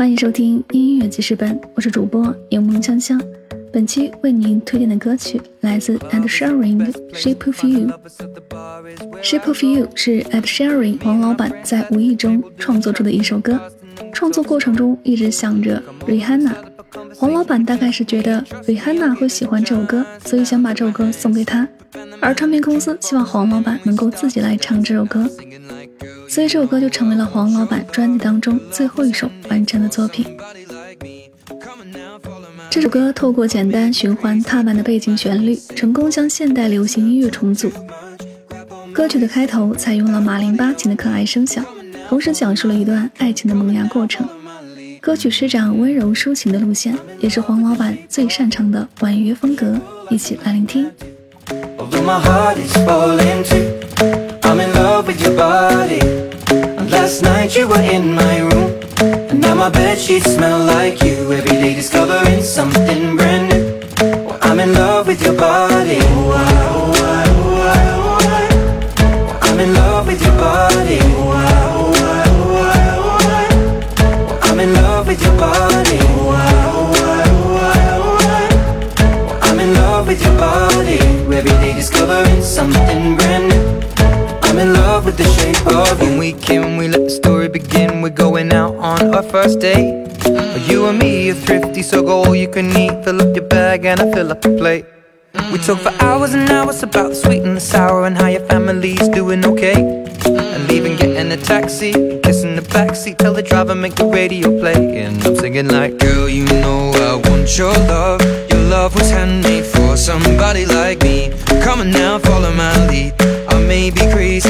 欢迎收听音乐记事本，我是主播柠檬香香。本期为您推荐的歌曲来自 Ed Sheeran 的《Shape of You》。《Shape of You》是 Ed Sheeran 黄老板在无意中创作出的一首歌。创作过程中一直想着 Rihanna，黄老板大概是觉得 Rihanna 会喜欢这首歌，所以想把这首歌送给她。而唱片公司希望黄老板能够自己来唱这首歌。所以这首歌就成为了黄老板专辑当中最后一首完成的作品。这首歌透过简单循环踏板的背景旋律，成功将现代流行音乐重组。歌曲的开头采用了马林巴琴的可爱声响，同时讲述了一段爱情的萌芽过程。歌曲施展温柔抒情的路线，也是黄老板最擅长的婉约风格。一起来聆听。Sheets smell like you. Every day discovering something brand new. Well, I'm in love with your body. Oh, oh, oh, oh, in love with your body. Oh, oh, oh, oh, I'm in love with your body. I'm in love with your body. Every day discovering something brand new. I'm in love with the shape of you. When we came, on our first date. You and me are thrifty, so go all you can eat. Fill up your bag and I fill up the plate. We talk for hours and hours about the sweet and the sour And how your family's doing okay. And leaving, getting a taxi Kissing the backseat, tell the driver make the radio play. And I'm singing like Girl, you know I want your love. Your love was handmade for somebody like me. Come on now, follow my lead. I may be crazy,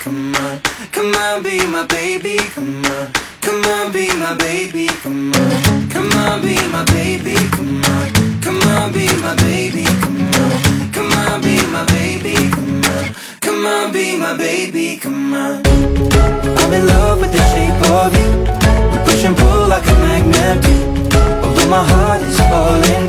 come on Come on, be my baby, come on. Come on, be my baby, come on. Come on, be my baby, come on. Come on, be my baby, come on. Come on, be my baby, come on. Come on, be my baby, come on. I'm in love with the shape of you. We push and pull like a magnet do Although my heart is falling